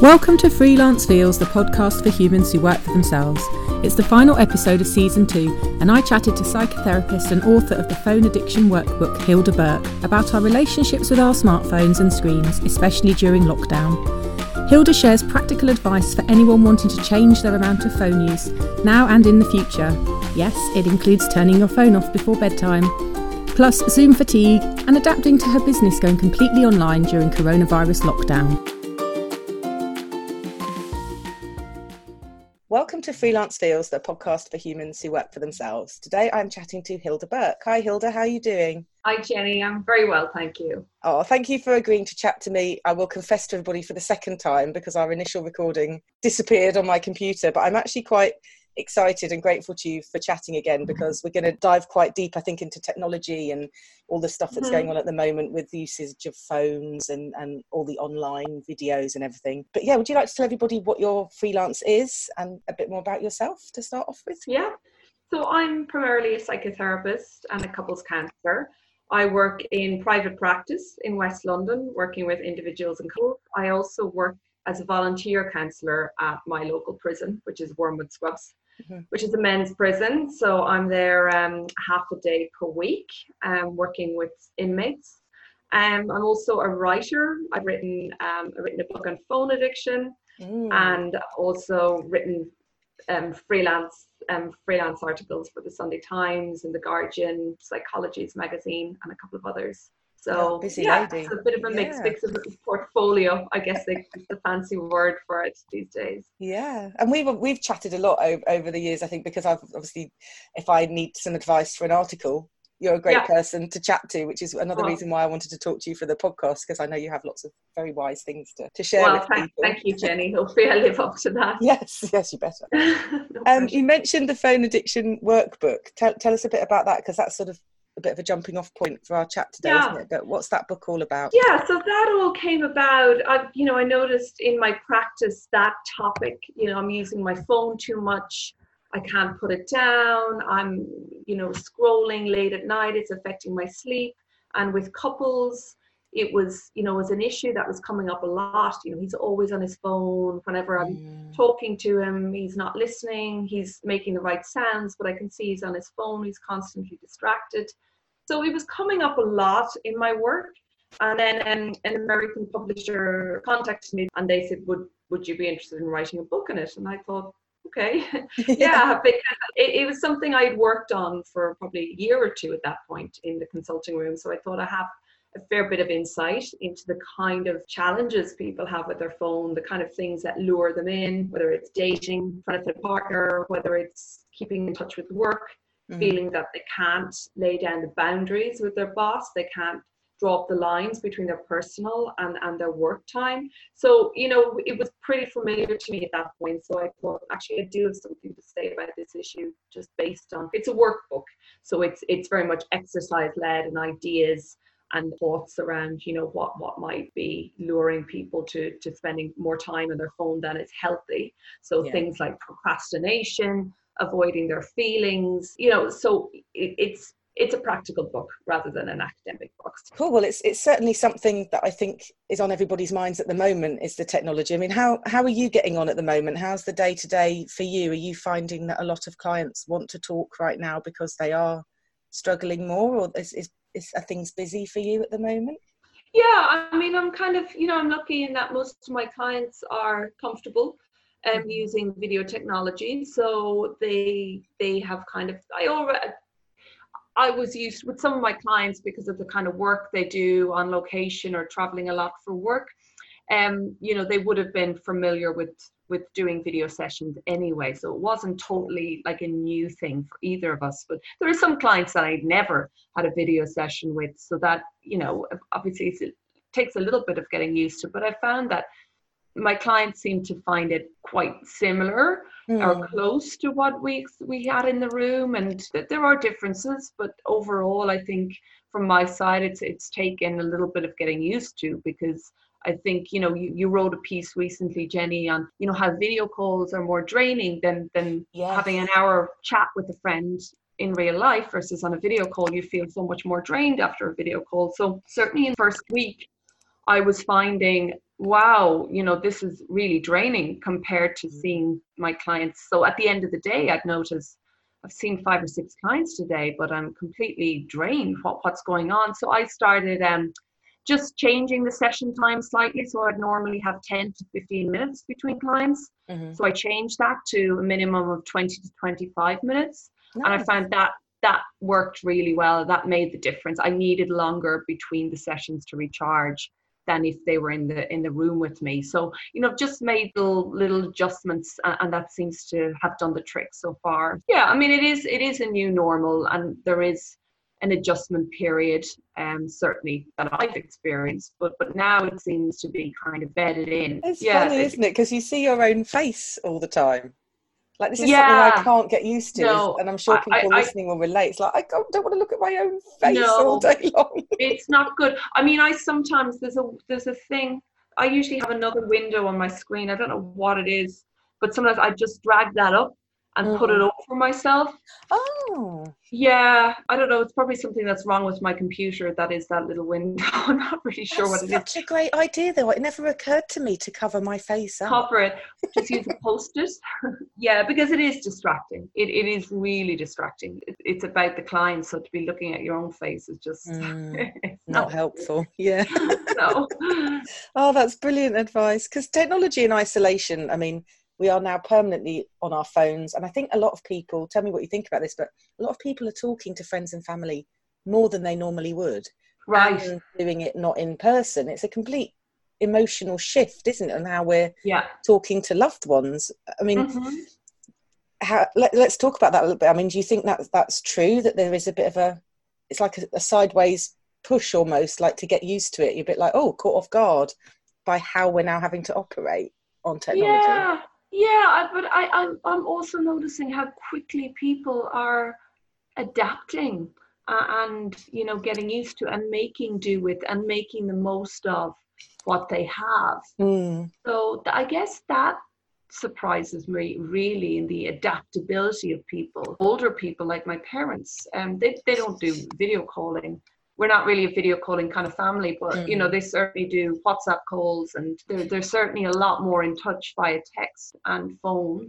Welcome to Freelance Feels, the podcast for humans who work for themselves. It's the final episode of season two, and I chatted to psychotherapist and author of the Phone Addiction Workbook, Hilda Burke, about our relationships with our smartphones and screens, especially during lockdown. Hilda shares practical advice for anyone wanting to change their amount of phone use, now and in the future. Yes, it includes turning your phone off before bedtime, plus Zoom fatigue and adapting to her business going completely online during coronavirus lockdown. Freelance Feels, the podcast for humans who work for themselves. Today I'm chatting to Hilda Burke. Hi Hilda, how are you doing? Hi Jenny, I'm very well, thank you. Oh, thank you for agreeing to chat to me. I will confess to everybody for the second time because our initial recording disappeared on my computer, but I'm actually quite excited and grateful to you for chatting again because we're going to dive quite deep, I think, into technology and all the stuff that's mm-hmm. going on at the moment with the usage of phones and, and all the online videos and everything. But yeah, would you like to tell everybody what your freelance is and a bit more about yourself to start off with? Yeah. So I'm primarily a psychotherapist and a couples counsellor. I work in private practice in West London, working with individuals and couples. I also work as a volunteer counsellor at my local prison, which is Wormwood Scrubs mm-hmm. which is a men's prison. So I'm there um, half a day per week, um, working with inmates. Um, I'm also a writer. I've written um, I've written a book on phone addiction, mm. and also written um, freelance um, freelance articles for the Sunday Times and the Guardian, Psychologies magazine, and a couple of others. So yeah, lady. it's a bit of a mix, yeah. mix of portfolio, I guess is the fancy word for it these days. Yeah, and we've we've chatted a lot over, over the years. I think because I've obviously, if I need some advice for an article, you're a great yeah. person to chat to, which is another oh. reason why I wanted to talk to you for the podcast because I know you have lots of very wise things to, to share. Well, thank, thank, you, Jenny. Hopefully, I live up to that. Yes, yes, you better. no um, you mentioned the phone addiction workbook. Tell, tell us a bit about that because that's sort of a bit of a jumping off point for our chat today, yeah. isn't it? But what's that book all about? Yeah, so that all came about. I, you know, I noticed in my practice that topic. You know, I'm using my phone too much. I can't put it down. I'm, you know, scrolling late at night. It's affecting my sleep. And with couples, it was, you know, was an issue that was coming up a lot. You know, he's always on his phone. Whenever I'm mm. talking to him, he's not listening. He's making the right sounds, but I can see he's on his phone. He's constantly distracted. So it was coming up a lot in my work. And then um, an American publisher contacted me and they said, would, would you be interested in writing a book on it? And I thought, okay, yeah, because it, it, was something I'd worked on for probably a year or two at that point in the consulting room. So I thought I have a fair bit of insight into the kind of challenges people have with their phone, the kind of things that lure them in, whether it's dating, trying to find a partner, whether it's keeping in touch with work mm-hmm. feeling that they can't lay down the boundaries with their boss, they can't draw up the lines between their personal and, and their work time. So, you know, it was pretty familiar to me at that point. So I thought actually I do have something to say about this issue just based on it's a workbook. So it's it's very much exercise led and ideas and thoughts around, you know, what what might be luring people to to spending more time on their phone than is healthy. So yeah. things like procrastination, avoiding their feelings you know so it, it's it's a practical book rather than an academic book. Cool. Well, it's it's certainly something that I think is on everybody's minds at the moment is the technology. I mean, how how are you getting on at the moment? How's the day to day for you? Are you finding that a lot of clients want to talk right now because they are struggling more, or is is, is are things busy for you at the moment? Yeah, I mean, I'm kind of you know I'm lucky in that most of my clients are comfortable um, using video technology. So they they have kind of I already I was used with some of my clients because of the kind of work they do on location or traveling a lot for work. Um, you know, they would have been familiar with with doing video sessions anyway. So it wasn't totally like a new thing for either of us. But there are some clients that I'd never had a video session with. So that, you know, obviously it takes a little bit of getting used to. But I found that my clients seem to find it quite similar mm. or close to what we we had in the room and that there are differences but overall i think from my side it's it's taken a little bit of getting used to because I think you know you, you wrote a piece recently, Jenny, on you know how video calls are more draining than than yes. having an hour chat with a friend in real life versus on a video call. You feel so much more drained after a video call. So certainly in first week, I was finding, wow, you know, this is really draining compared to Mm. seeing my clients. So at the end of the day, I'd notice I've seen five or six clients today, but I'm completely drained. What what's going on? So I started um just changing the session time slightly. So I'd normally have 10 to 15 minutes between clients. Mhm. So I changed that to a minimum of 20 to 25 minutes. And I found that that worked really well. That made the difference. I needed longer between the sessions to recharge than if they were in the in the room with me. So you know, just made little little adjustments, a- and that seems to have done the trick so far. Yeah, I mean, it is it is a new normal, and there is an adjustment period, um, certainly that I've experienced. But but now it seems to be kind of bedded in. It's yeah, funny, it- isn't it? Because you see your own face all the time. Like this is Yeah. something I can't get used to, No, and I'm sure I- I- people I- listening will relate. It's like I don't, don't want to look at my own face No. all day long. it's not good. I mean, I sometimes there's a there's a thing. I usually have another window on my screen. I don't know what it is, but sometimes I just drag that up and put it Mm. for myself. Oh, Yeah, I don't know. It's probably something that's wrong with my computer. That is that little window. I'm not really sure that's what it is. such a great idea, though. It never occurred to me to cover my face up. Cover it. Just use a post-it. yeah, because it is distracting. It it is really distracting. It, it's about the client, so to be looking at your own face is just Mm, not not helpful. Yeah. no. Oh, that's brilliant advice. Because technology in isolation, I mean, we are now permanently on our phones. And I think a lot of people, tell me what you think about this, but a lot of people are talking to friends and family more than they normally would. Right. And doing it not in person. It's a complete emotional shift, isn't it? On how we're Yeah. talking to loved ones. I mean, Mhm. how, let, us talk about that a little bit. I mean, do you think that that's true that there is a bit of a, it's like a, a sideways push almost, like to get used to it? You're a bit like, oh, caught off guard by how we're now having to operate on technology. Yeah, yeah, I- but I, I'm I'm also noticing how quickly people are adapting uh, and you know getting used to and making do with and making the most of what they have. Mm, So th- I guess that surprises me really in the adaptability of people. Older people like my parents, um, they they don't do video calling. We're not really a video calling kind of family, but you know Mhm. they certainly do WhatsApp calls, and they're they're certainly a lot more in touch via text and phone.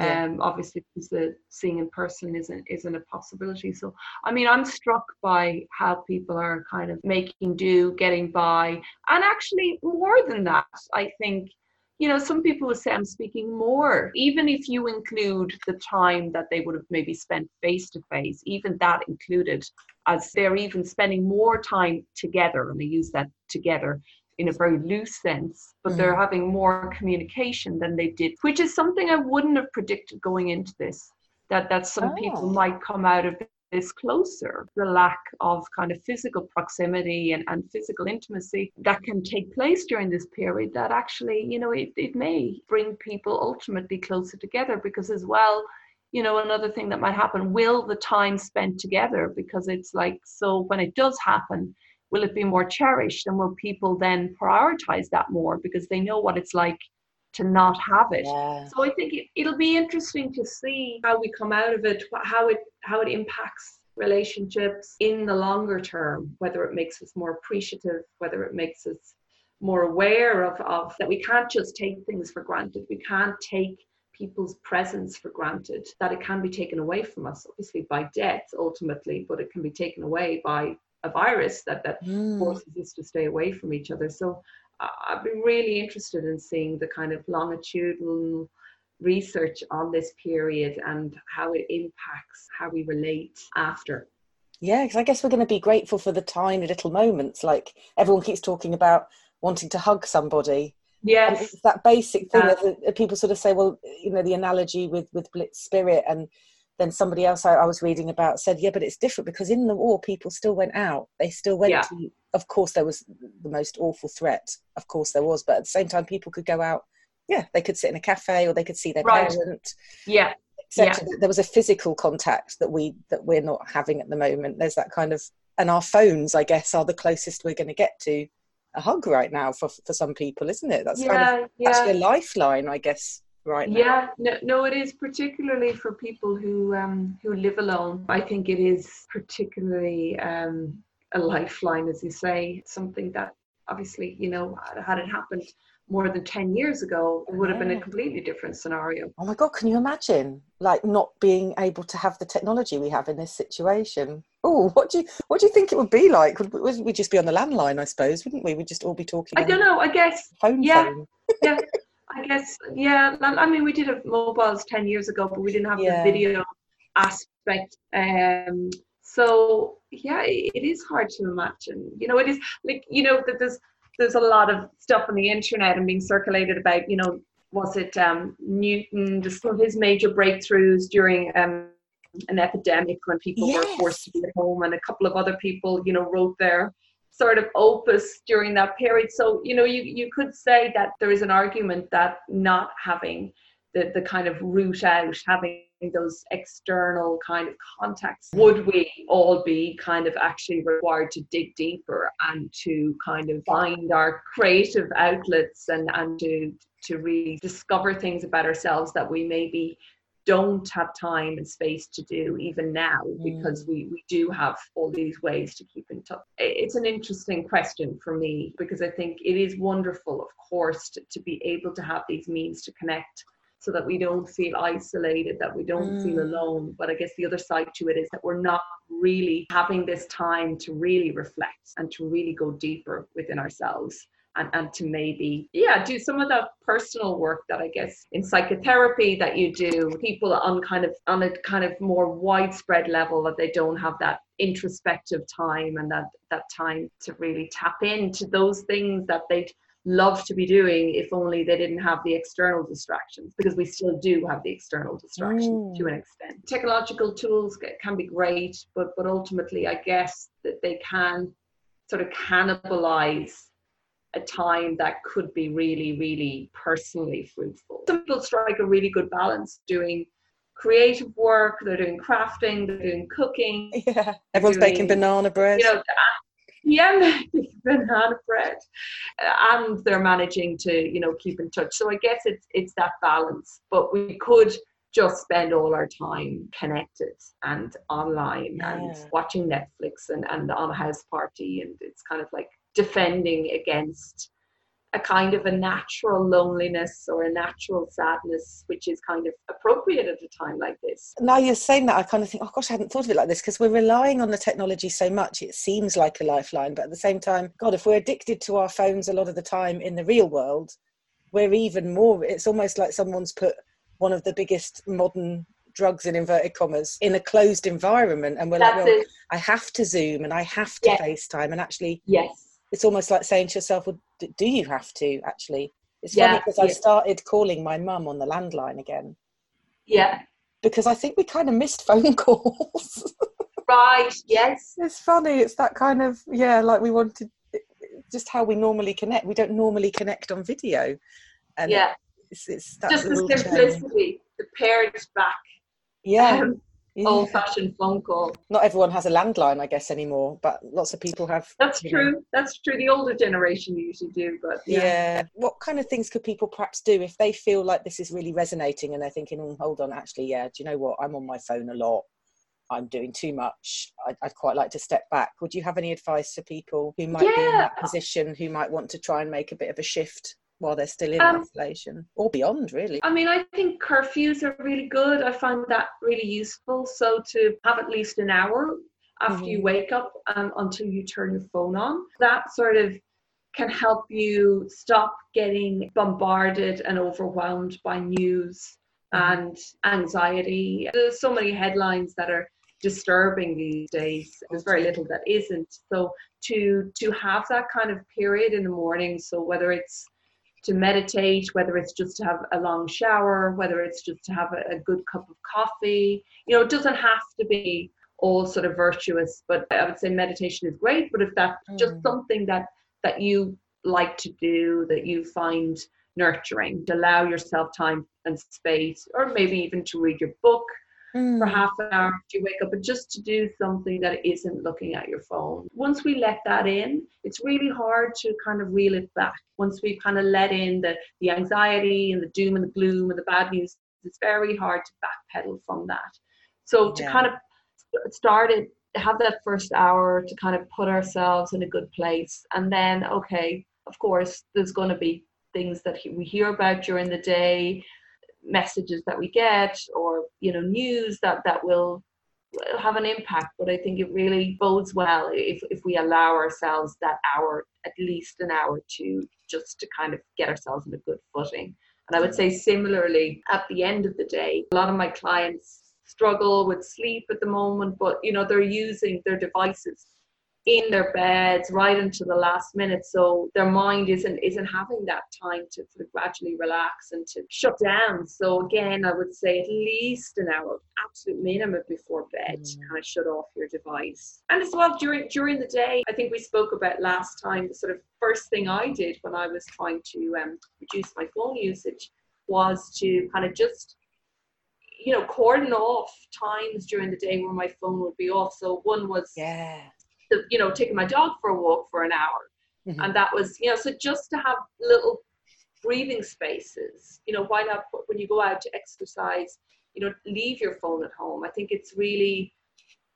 Yeah. Um, obviously, because the seeing in person isn't isn't a possibility. So, I mean, I'm struck by how people are kind of making do, getting by, and actually more than that, I think you know, some people will say I'm speaking more, even if you include the time that they would have maybe spent face to face, even that included, as they're even spending more time together, and they use that together in a very loose sense, but mm. they're having more communication than they did, which is something I wouldn't have predicted going into this. That that some people Oh. might come out of this closer. The lack of kind of physical proximity and, and physical intimacy that can take place during this period that actually, you know, it, it may bring people ultimately closer together because as well, you know, another thing that might happen, will the time spent together? Because it's like, so when it does happen, will it be more cherished and will people then prioritize that more because they know what it's like to not have it? yeah. So I think it, it'll be interesting to see how we come out of it, how it how it impacts relationships in the longer term, whether it makes us more appreciative, whether it makes us more aware of, of that we can't just take things for granted. We can't take people's presence for granted, that it can be taken away from us, obviously by death ultimately, but it can be taken away by a virus that, that Mm. forces us to stay away from each other. So I've been really interested in seeing the kind of longitudinal research on this period and how it impacts how we relate after. Yeah, because I guess we're going to be grateful for the tiny little moments. Like everyone keeps talking about wanting to hug somebody. And Yes. it's that basic thing Yeah. that, that people sort of say, well, you know, the analogy with, with Blitz Spirit. And then somebody else I, I was reading about said, yeah, but it's different because in the war, people still went out. They still went Yeah. to, of course, there was the most awful threat. Of course, there was. But at the same time, people could go out. Yeah, they could sit in a cafe or they could see their Right. parent. Yeah. that there was a physical contact that we that we're not having at the moment there's that kind of and our phones i guess are the closest we're going to get to a hug right now for for some people isn't it that's kind of Yeah. actually Yeah. a lifeline i guess right now Yeah, no, no, it is particularly for people who um, who live alone. I think it is particularly um, a lifeline, as you say, something that obviously, you know, had it happened more than 10 years ago, it would have been a completely different scenario. Oh my God, can you imagine like not being able to have the technology we have in this situation? Oh, what do you what do you think it would be like? Would, would we just be on the landline, I suppose, wouldn't we? We'd just all be talking. I don't know. I guess. Phone. Yeah. phone. yeah. I guess. Yeah. I mean, we did have mobiles ten years ago, but we didn't have Yeah. the video aspect. Um. So yeah, it, it is hard to imagine. You know, it is like you know that there's there's a lot of stuff on the internet and being circulated about you know was it um, Newton, just some of his major breakthroughs during um, an epidemic when people were forced to be at home, and a couple of other people, you know, wrote their sort of opus during that period. So, you know, you, you could say that there is an argument that not having the, the kind of root out, having those external kind of contacts, would we all be kind of actually required to dig deeper and to kind of find our creative outlets and, and to to really discover things about ourselves that we maybe don't have time and space to do even now because we, we do have all these ways to keep in touch. It's an interesting question for me because I think it is wonderful, of course, to, to be able to have these means to connect so that we don't feel isolated, that we don't feel Mm. alone. But I guess the other side to it is that we're not really having this time to really reflect and to really go deeper within ourselves and, and to maybe yeah do some of that personal work that i guess in psychotherapy that you do people on kind of on a kind of more widespread level that they don't have that introspective time and that that time to really tap into those things that they'd love to be doing if only they didn't have the external distractions because we still do have the external distractions to an extent. Technological tools can be great but but ultimately i guess that they can sort of cannibalize a time that could be really, really personally fruitful. Some people strike a really good balance doing creative work, they're doing crafting, they're doing cooking, Yeah. Everyone's baking banana bread. you know, uh, yeah, making banana bread, uh, and they're managing to, you know, keep in touch. So I guess it's it's that balance. But we could just spend all our time connected and online and watching Netflix and, and on a house party, and it's kind of like defending against a kind of a natural loneliness or a natural sadness, which is kind of appropriate at a time like this. now you're saying that, I kind of think, oh gosh, I hadn't thought of it like this because we're relying on the technology so much. It seems like a lifeline, but at the same time, God, if we're addicted to our phones a lot of the time in the real world, we're even more. It's almost like someone's put one of the biggest modern drugs in inverted commas in a closed environment, and we're like, well, it. I have to Zoom and I have to Yes. FaceTime, and actually, Yes. It's almost like saying to yourself, well, do you have to actually? It's Yeah, funny because I yeah. started calling my mum on the landline again Yeah. because I think we kind of missed phone calls. Right. Yes. it's funny. It's that kind of yeah, like we wanted just how we normally connect. We don't normally connect on video, and Yeah. it's, it's Just the change. simplicity, the pared back, Yeah, um, yeah. old-fashioned phone call. Not everyone has a landline, I guess, anymore, but lots of people have. That's you know. true. That's true. The older generation usually do, but Yeah. yeah. What kind of things could people perhaps do if they feel like this is really resonating and they're thinking, oh, hold on, actually, yeah, do you know what? I'm on my phone a lot. I'm doing too much. I'd, I'd quite like to step back. Would you have any advice for people who might be in that position, who might want to try and make a bit of a shift while they're still in Um, isolation or beyond, really? I mean, I think curfews are really good. I find that really useful. So to have at least an hour after you Mhm. wake up um, until you turn your phone on, that sort of can help you stop getting bombarded and overwhelmed by news and anxiety. There's so many headlines that are disturbing these days. There's very little that isn't. So to to have that kind of period in the morning, so whether it's to meditate, whether it's just to have a long shower, whether it's just to have a, a good cup of coffee. You know, it doesn't have to be all sort of virtuous, but I would say meditation is great. But if that's just Mm. something that that you like to do, that you find nurturing, to allow yourself time and space, or maybe even to read your book Mm. for half an hour after you wake up, but just to do something that isn't looking at your phone. Once we let that in, it's really hard to kind of reel it back. Once we've kind of let in the, the anxiety and the doom and the gloom and the bad news, it's very hard to backpedal from that. So to Yeah. kind of start it have that first hour to kind of put ourselves in a good place. And then, okay, of course, there's going to be things that we hear about during the day, messages that we get, or you know, news that that will have an impact. But I think it really bodes well if if we allow ourselves that hour, at least an hour, to just to kind of get ourselves in a good footing. And I would say similarly at the end of the day, a lot of my clients struggle with sleep at the moment, but you know, they're using their devices in their beds right into the last minute. So their mind isn't isn't having that time to sort of gradually relax and to shut down. So again i would say at least an hour absolute minimum before bed mm. kind of shut off your device. And as well during during the day i think we spoke about last time the sort of first thing i did when i was trying to um, reduce my phone usage was to kind of just you know cordon off times during the day where my phone would be off. So one was yeah you know, taking my dog for a walk for an hour. Mm-hmm. And that was, you know, so just to have little breathing spaces, you know, why not put, when you go out to exercise, you know, leave your phone at home. I think it's really,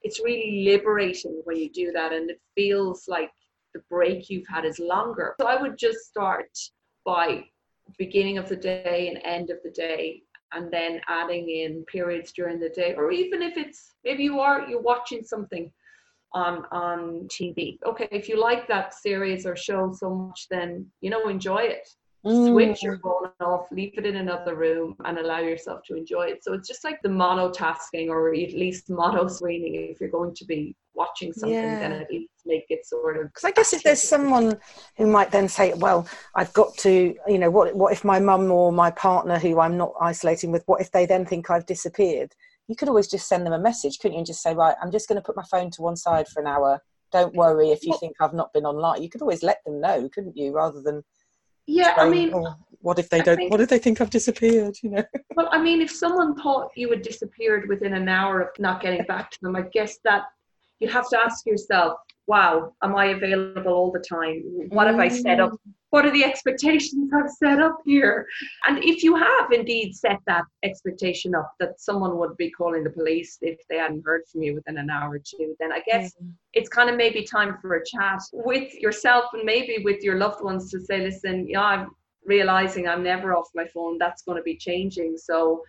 it's really liberating when you do that. And it feels like the break you've had is longer. So I would just start by beginning of the day and end of the day and then adding in periods during the day or even if it's maybe you are you're watching something on on TV. Okay, if you like that series or show so much, then you know enjoy it. Mm. Switch your phone off, leave it in another room, and allow yourself to enjoy it. So it's just like the monotasking, or at least mono screening. If you're going to be watching something, yeah. then at least make it sort of. Because I guess if there's someone who might then say, "Well, I've got to," you know, what what if my mum or my partner, who I'm not isolating with, what if they then think I've disappeared? You could always just send them a message, couldn't you? And just say, right, I'm just going to put my phone to one side for an hour. Don't worry if you think I've not been online. You could always let them know, couldn't you? Rather than yeah, I mean, oh, what if they don't? Think, what if they think I've disappeared? You know. Well, I mean, if someone thought you had disappeared within an hour of not getting back to them, I guess that you'd have to ask yourself, wow, am I available all the time? What have I set up? What are the expectations I've set up here? And if you have indeed set that expectation up that someone would be calling the police if they hadn't heard from you within an hour or two, then I guess mm-hmm. it's kind of maybe time for a chat with yourself and maybe with your loved ones to say, listen, yeah, I'm realizing I'm never off my phone. That's going to be changing. So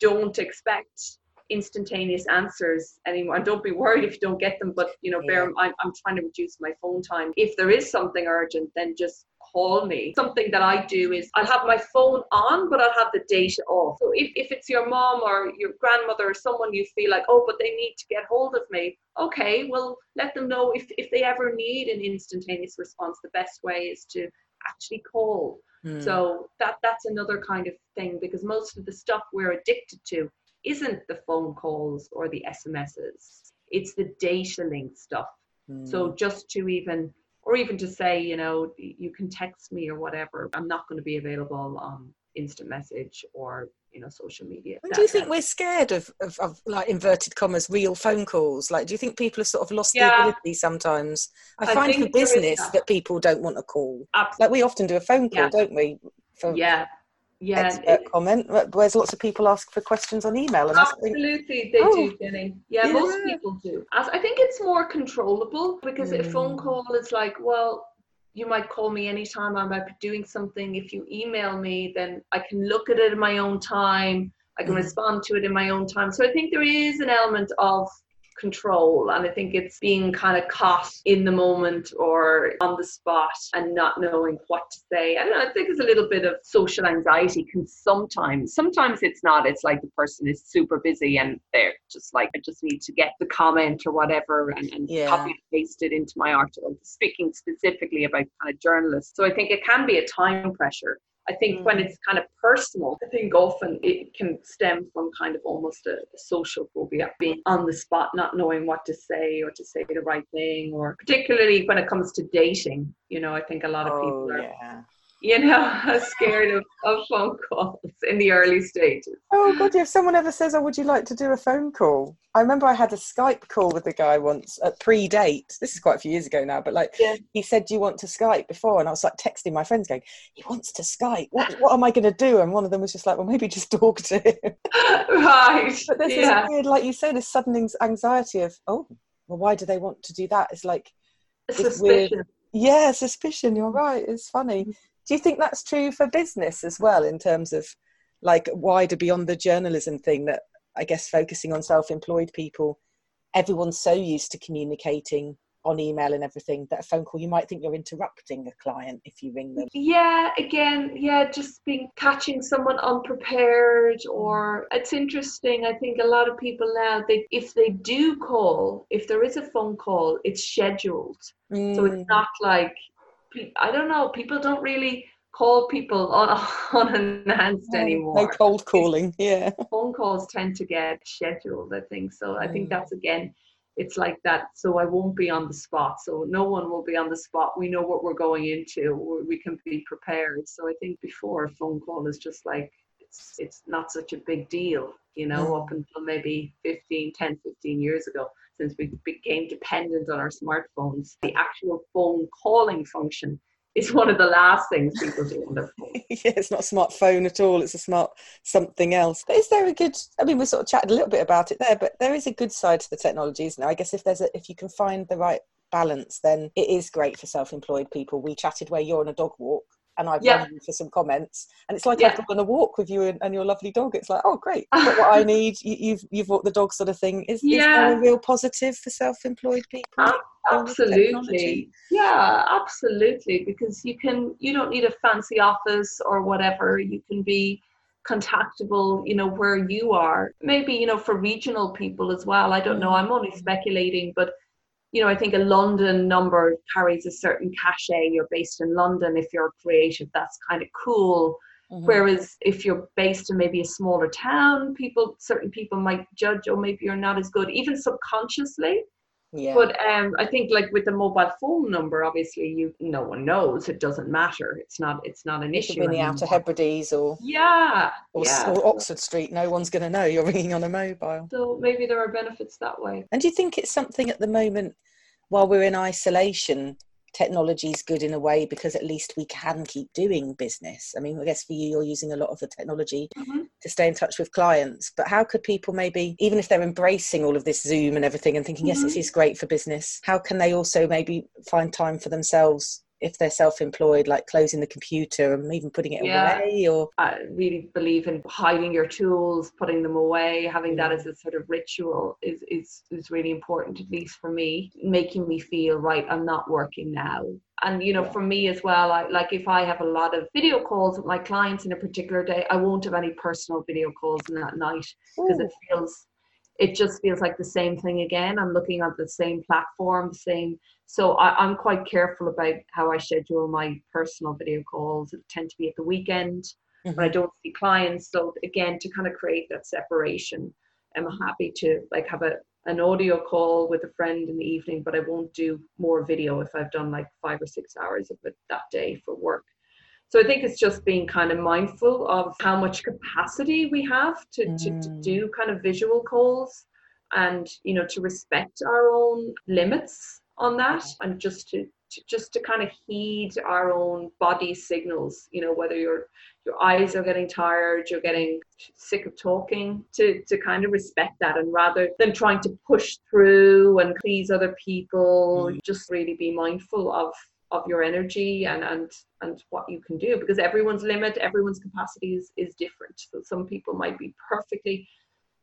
don't expect instantaneous answers anymore. And don't be worried if you don't get them, but you know, yeah. bear, I'm, I'm trying to reduce my phone time. If there is something urgent, then just call me. Something that I do is I'll have my phone on, but I'll have the data off. So if, if it's your mom or your grandmother or someone you feel like, oh, but they need to get hold of me, okay, well, let them know if, if they ever need an instantaneous response, the best way is to actually call. Hmm. So that that's another kind of thing because most of the stuff we're addicted to isn't the phone calls or the SMSs. It's the data link stuff. Mm. So just to even, or even to say, you know, you can text me or whatever. I'm not going to be available on instant message or you know social media. do you think we're scared of, of, of, like inverted commas real phone calls? Like, do you think people have sort of lost yeah. the ability sometimes? I, I find for business that. that. people don't want to call. Absolutely. Like we often do a phone call, yeah. don't we? For, yeah, yeah, expert it, comment. Whereas lots of people ask for questions on email. And absolutely, think, they oh, do, Jenny. Yeah, yeah, most people do. I think it's more controllable because mm. a phone mm. call is like, well, you might call me anytime I might be doing something. If you email me, then I can look at it in my own time. I can mm. respond to it in my own time. So I think there is an element of control. And I think it's being kind of caught in the moment or on the spot and not knowing what to say. I don't know, I think there's a little bit of social anxiety can sometimes, sometimes it's not. It's like the person is super busy and they're just like, I just need to get the comment or whatever and, and yeah. copy and paste it into my article. Speaking specifically about kind of journalists. So I think it can be a time pressure I think mm. when it's kind of personal, I think often it can stem from kind of almost a, a, social phobia, being on the spot, not knowing what to say or to say the right thing, or particularly when it comes to dating. You know, I think a lot of people oh, are. Yeah you know, scared of, of phone calls in the early stages. Oh God, if someone ever says, "Oh, would you like to do a phone call?" I remember I had a Skype call with a guy once at pre-date. This is quite a few years ago now, but like yeah. he said, "Do you want to Skype?" Before, and I was like texting my friends, going, "He wants to Skype. What what am I going to do?" And one of them was just like, "Well, maybe just talk to him." right. But there's yeah. this weird, like you say, this sudden anxiety of, "Oh, well, why do they want to do that? It's like suspicion. Yeah, suspicion. You're right. It's funny. Mm. Do you think that's true for business as well, in terms of like wider beyond the journalism thing? That I guess focusing on self-employed people, everyone's so used to communicating on email and everything that a phone call you might think you're interrupting a client if you ring them yeah again yeah just being catching someone unprepared or it's interesting i think a lot of people now they if they do call if there is a phone call it's scheduled mm. so it's mm. not like i don't know people don't really call people on unannounced no, anymore. No cold calling, yeah. Phone calls tend to get scheduled, I think. So I think mm. that's again it's like that so i won't be on the spot so no one will be on the spot we know what we're going into we can be prepared so i think before a phone call is just like it's it's not such a big deal you know mm. up until maybe 15 10 15 years ago since we became dependent on our smartphones the actual phone calling function is one of the last things people do on their phone. yeah, it's not a smartphone at all. It's a smart something else. But is there a good? I mean, we sort of chatted a little bit about it there, but there is a good side to the technology, isn't there? I guess if there's a, if you can find the right balance, then it is great for self-employed people. We chatted where you're on a dog walk. And I've yeah. run you for some comments, and it's like yeah. I've gone on a walk with you and, and, your lovely dog. It's like, oh, great, got what I need. You, have you've, you've walked the dog, sort of thing. Is, yeah. is a real positive for self-employed people? absolutely yeah absolutely because you can you don't need a fancy office or whatever you can be contactable you know where you are maybe you know for regional people as well i don't know i'm only mm. speculating but you know i think a london number carries a certain cachet you're based in london if you're creative that's kind of cool Mm-hmm. Whereas if you're based in maybe a smaller town, people certain people might judge, oh, maybe you're not as good, even subconsciously. Yeah. But um, I think like with the mobile phone number, obviously you no one knows. It doesn't matter. It's not it's not an issue. In the Outer Hebrides or yeah, or, yeah. or Oxford Street, no one's going to know you're ringing on a mobile. So maybe there are benefits that way. And do you think it's something at the moment while we're in isolation technology is good in a way because at least we can keep doing business. I mean, I guess for you, you're using a lot of the technology mm-hmm. to stay in touch with clients. But how could people maybe, even if they're embracing all of this Zoom and everything and thinking, mm-hmm. yes, this is great for business, how can they also maybe find time for themselves if they're self-employed like closing the computer and even putting it yeah. away or i really believe in hiding your tools putting them away having mm. that as a sort of ritual is, is is really important at least for me making me feel right i'm not working now and you know yeah. for me as well I, like if i have a lot of video calls with my clients in a particular day i won't have any personal video calls in that night because it feels it just feels like the same thing again. I'm looking at the same platform, same. So I, am quite careful about how I schedule my personal video calls. It tend to be at the weekend mm-hmm. when I don't see clients. So again, to kind of create that separation, I'm happy to like have a an audio call with a friend in the evening, but I won't do more video if I've done like five or six hours of it that day for work. So I think it's just being kind of mindful of how much capacity we have to, mm. to, to mm. do kind of visual calls and, you know, to respect our own limits on that and just to, to, just to kind of heed our own body signals you know whether your your eyes are getting tired you're getting sick of talking to to kind of respect that and rather than trying to push through and please other people mm. just really be mindful of of your energy and and and what you can do because everyone's limit everyone's capacity is, is different. So some people might be perfectly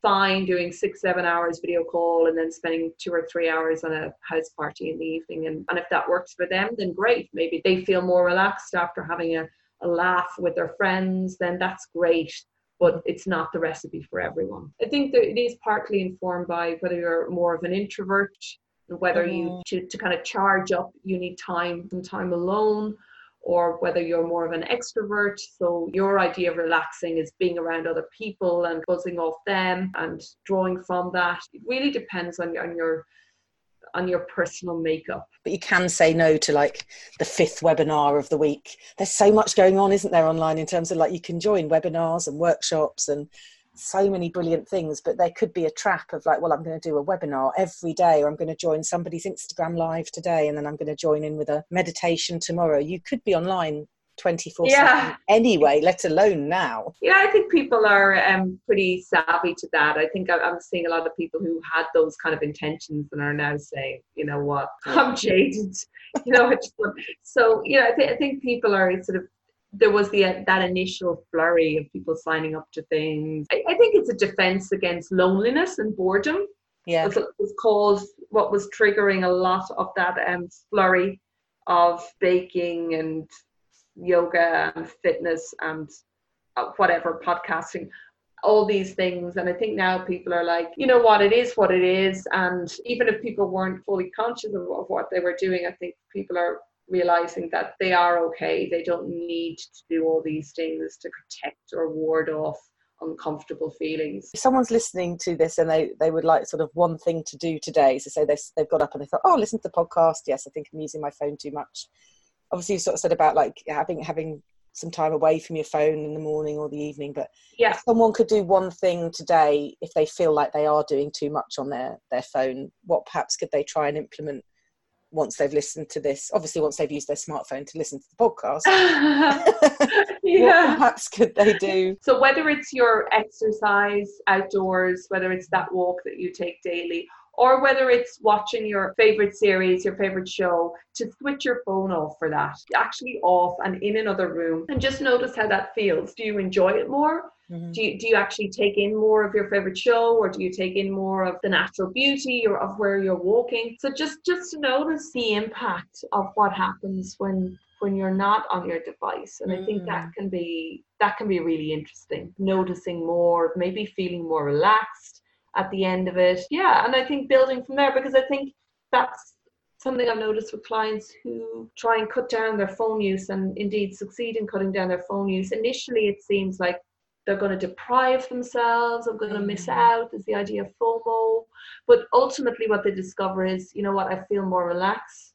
fine doing six seven hours video call and then spending two or three hours on a house party in the evening. And, and if that works for them then great. Maybe they feel more relaxed after having a, a laugh with their friends then that's great. But it's not the recipe for everyone. I think that it is partly informed by whether you're more of an introvert whether mm-hmm. you to, to kind of charge up you need time some time alone or whether you're more of an extrovert so your idea of relaxing is being around other people and buzzing off them and drawing from that it really depends on, your on your on your personal makeup. But you can say no to like the fifth webinar of the week. There's so much going on, isn't there, online in terms of like you can join webinars and workshops and so many brilliant things, but there could be a trap of like, well, I'm going to do a webinar every day, or I'm going to join somebody's Instagram live today, and then I'm going to join in with a meditation tomorrow. You could be online 24 Yeah. anyway, let alone now. Yeah, I think people are um, pretty savvy to that. I think I'm seeing a lot of people who had those kind of intentions and are now saying, you know what, I'm jaded. You know, I just want- so yeah, I, th- I think people are sort of. There was the that initial flurry of people signing up to things. I, I think it's a defense against loneliness and boredom. Yeah. was, was caused what was triggering a lot of that um, flurry of baking and yoga and fitness and uh, whatever podcasting all these things and i think now people are like you know what it is what it is and even if people weren't fully conscious of, of what they were doing i think people are realizing that they are okay they don't need to do all these things to protect or ward off uncomfortable feelings If someone's listening to this and they, they would like sort of one thing to do today, so say they, they've got up and they thought, oh, listen to the podcast. Yes, I think I'm using my phone too much. Obviously, you sort of said about like having having some time away from your phone in the morning or the evening, but yeah if someone could do one thing today if they feel like they are doing too much on their their phone what perhaps could they try and implement once they've listened to this obviously once they've used their smartphone to listen to the podcast. What yeah. perhaps could they do? So whether it's your exercise outdoors, whether it's that walk that you take daily, or whether it's watching your favorite series, your favorite show, to switch your phone off for that, actually off and in another room, and just notice how that feels. Do you enjoy it more? Mhm. Do you, do you actually take in more of your favorite show, or do you take in more of the natural beauty or of where you're walking? So just just to notice the impact of what happens when when you're not on your device and i think that can be that can be really interesting noticing more maybe feeling more relaxed at the end of it yeah and i think building from there because i think that's something i've noticed with clients who try and cut down their phone use and indeed succeed in cutting down their phone use initially it seems like they're going to deprive themselves i'm going to miss Mm. out is the idea of fomo but ultimately what they discover is you know what i feel more relaxed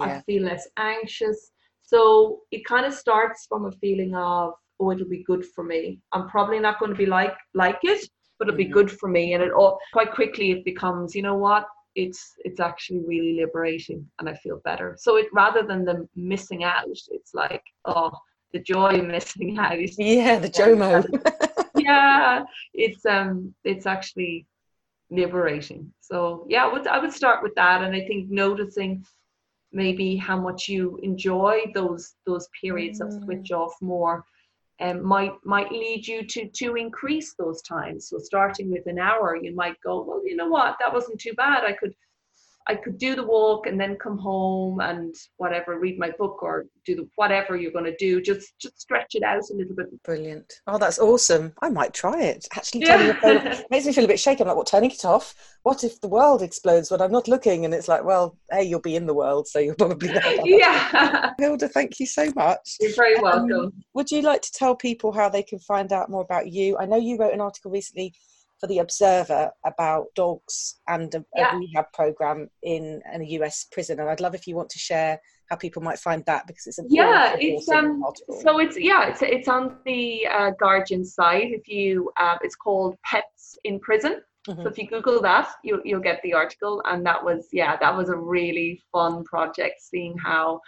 I feel less anxious. So it kind of starts from a feeling of, oh, it'll be good for me. I'm probably not going to be like like it, but it'll be Mhm. good for me. And it all quite quickly it becomes, you know what? It's it's actually really liberating, and I feel better. So it rather than them missing out, it's like, oh, the joy of missing out. is yeah the jomo yeah, it's um, it's actually liberating. So yeah, I would I would start with that, and I think noticing maybe how much you enjoy those those periods of Mm. switch off more um, might might lead you to to increase those times so starting with an hour you might go well you know what that wasn't too bad i could i could do the walk and then come home and whatever read my book or do the whatever you're going to do. Just just stretch it out a little bit. Brilliant. Oh that's awesome. I might try it. Actually turning the phone off yeah makes me feel a bit shaky. I'm like what turning it off? What if the world explodes when i'm not looking? And it's like well hey you'll be in the world so you'll probably know. Yeah. Hilda thank you so much. You're very Um, welcome. would you like to tell people how they can find out more about you? I know you wrote an article recently for the Observer about dogs and a, Yeah. a rehab program in a US prison, and I'd love if you want to share how people might find that because it's a yeah it's um article. so it's yeah it's it's on the uh, guardian site if you uh, it's called pets in prison Mhm. so if you google that you'll, you'll get the article and that was yeah that was a really fun project seeing how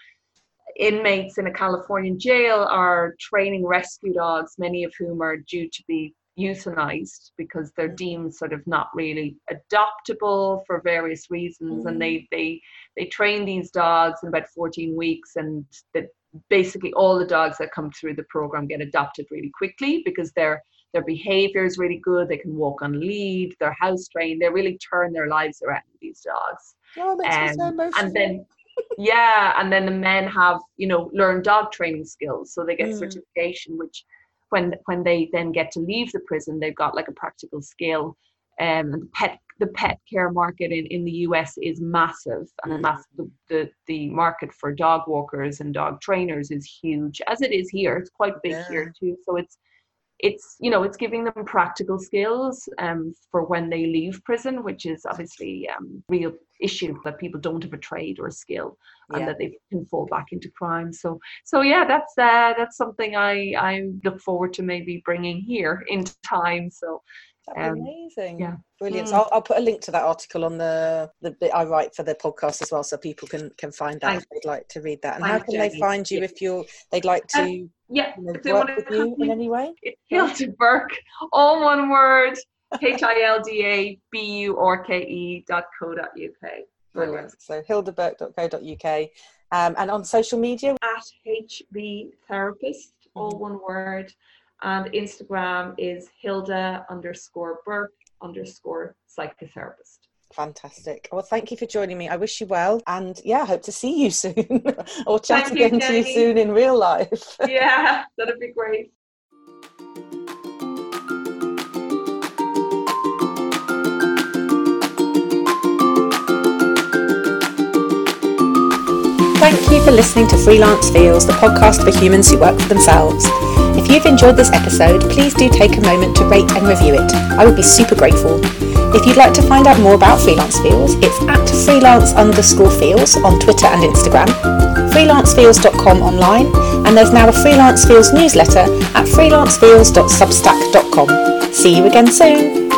inmates in a californian jail are training rescue dogs many of whom are due to be euthanized because they're deemed sort of not really adoptable for various reasons and they they they train these dogs in about 14 weeks and that basically all the dogs that come through the program get adopted really quickly because their their behavior is really good they can walk on lead they're house trained they really turn their lives around these dogs. Oh, makes me so um, and then yeah and then the men have you know learn dog training skills so they get Mm. certification which when when they then get to leave the prison they've got like a practical skill um, and the pet the pet care market in, in the US is massive and Mm. mass, the, the the market for dog walkers and dog trainers is huge as it is here it's quite big Yeah. here too so it's it's you know it's giving them practical skills um, for when they leave prison which is obviously um, real issue that people don't have a trade or a skill and yeah. that they can fall back into crime so so yeah that's uh, that's something i i look forward to maybe bringing here in time so That'd amazing. yeah. Brilliant. Mm. So I'll, I'll put a link to that article on the the bit I write for the podcast as well, so people can can find that Thanks. if they'd like to read that. And how can they find you Yeah. if you're they'd like to Uh, you Yeah, know, if they work want with to you in any way? it's Hilda Burke, all one word, H I L D A B U R K E dot co dot UK. Brilliant. So hildaburke.co.uk. Um, and on social media, At HB Therapist, all one word. And Instagram is Hilda underscore Burke underscore psychotherapist. fantastic. Well, thank you for joining me. I wish you well, and yeah, I hope to see you soon or chat Thank you, again to you soon in real life. Yeah, that'd be great. Thank you for listening to Freelance Feels, the podcast for humans who work for themselves. If you've enjoyed this episode, please do take a moment to rate and review it. I would be super grateful. If you'd like to find out more about Freelance Feels, it's at freelance underscore feels on Twitter and Instagram, freelancefeels.com online, and there's now a Freelance Feels newsletter at freelancefeels.substack.com. See you again soon.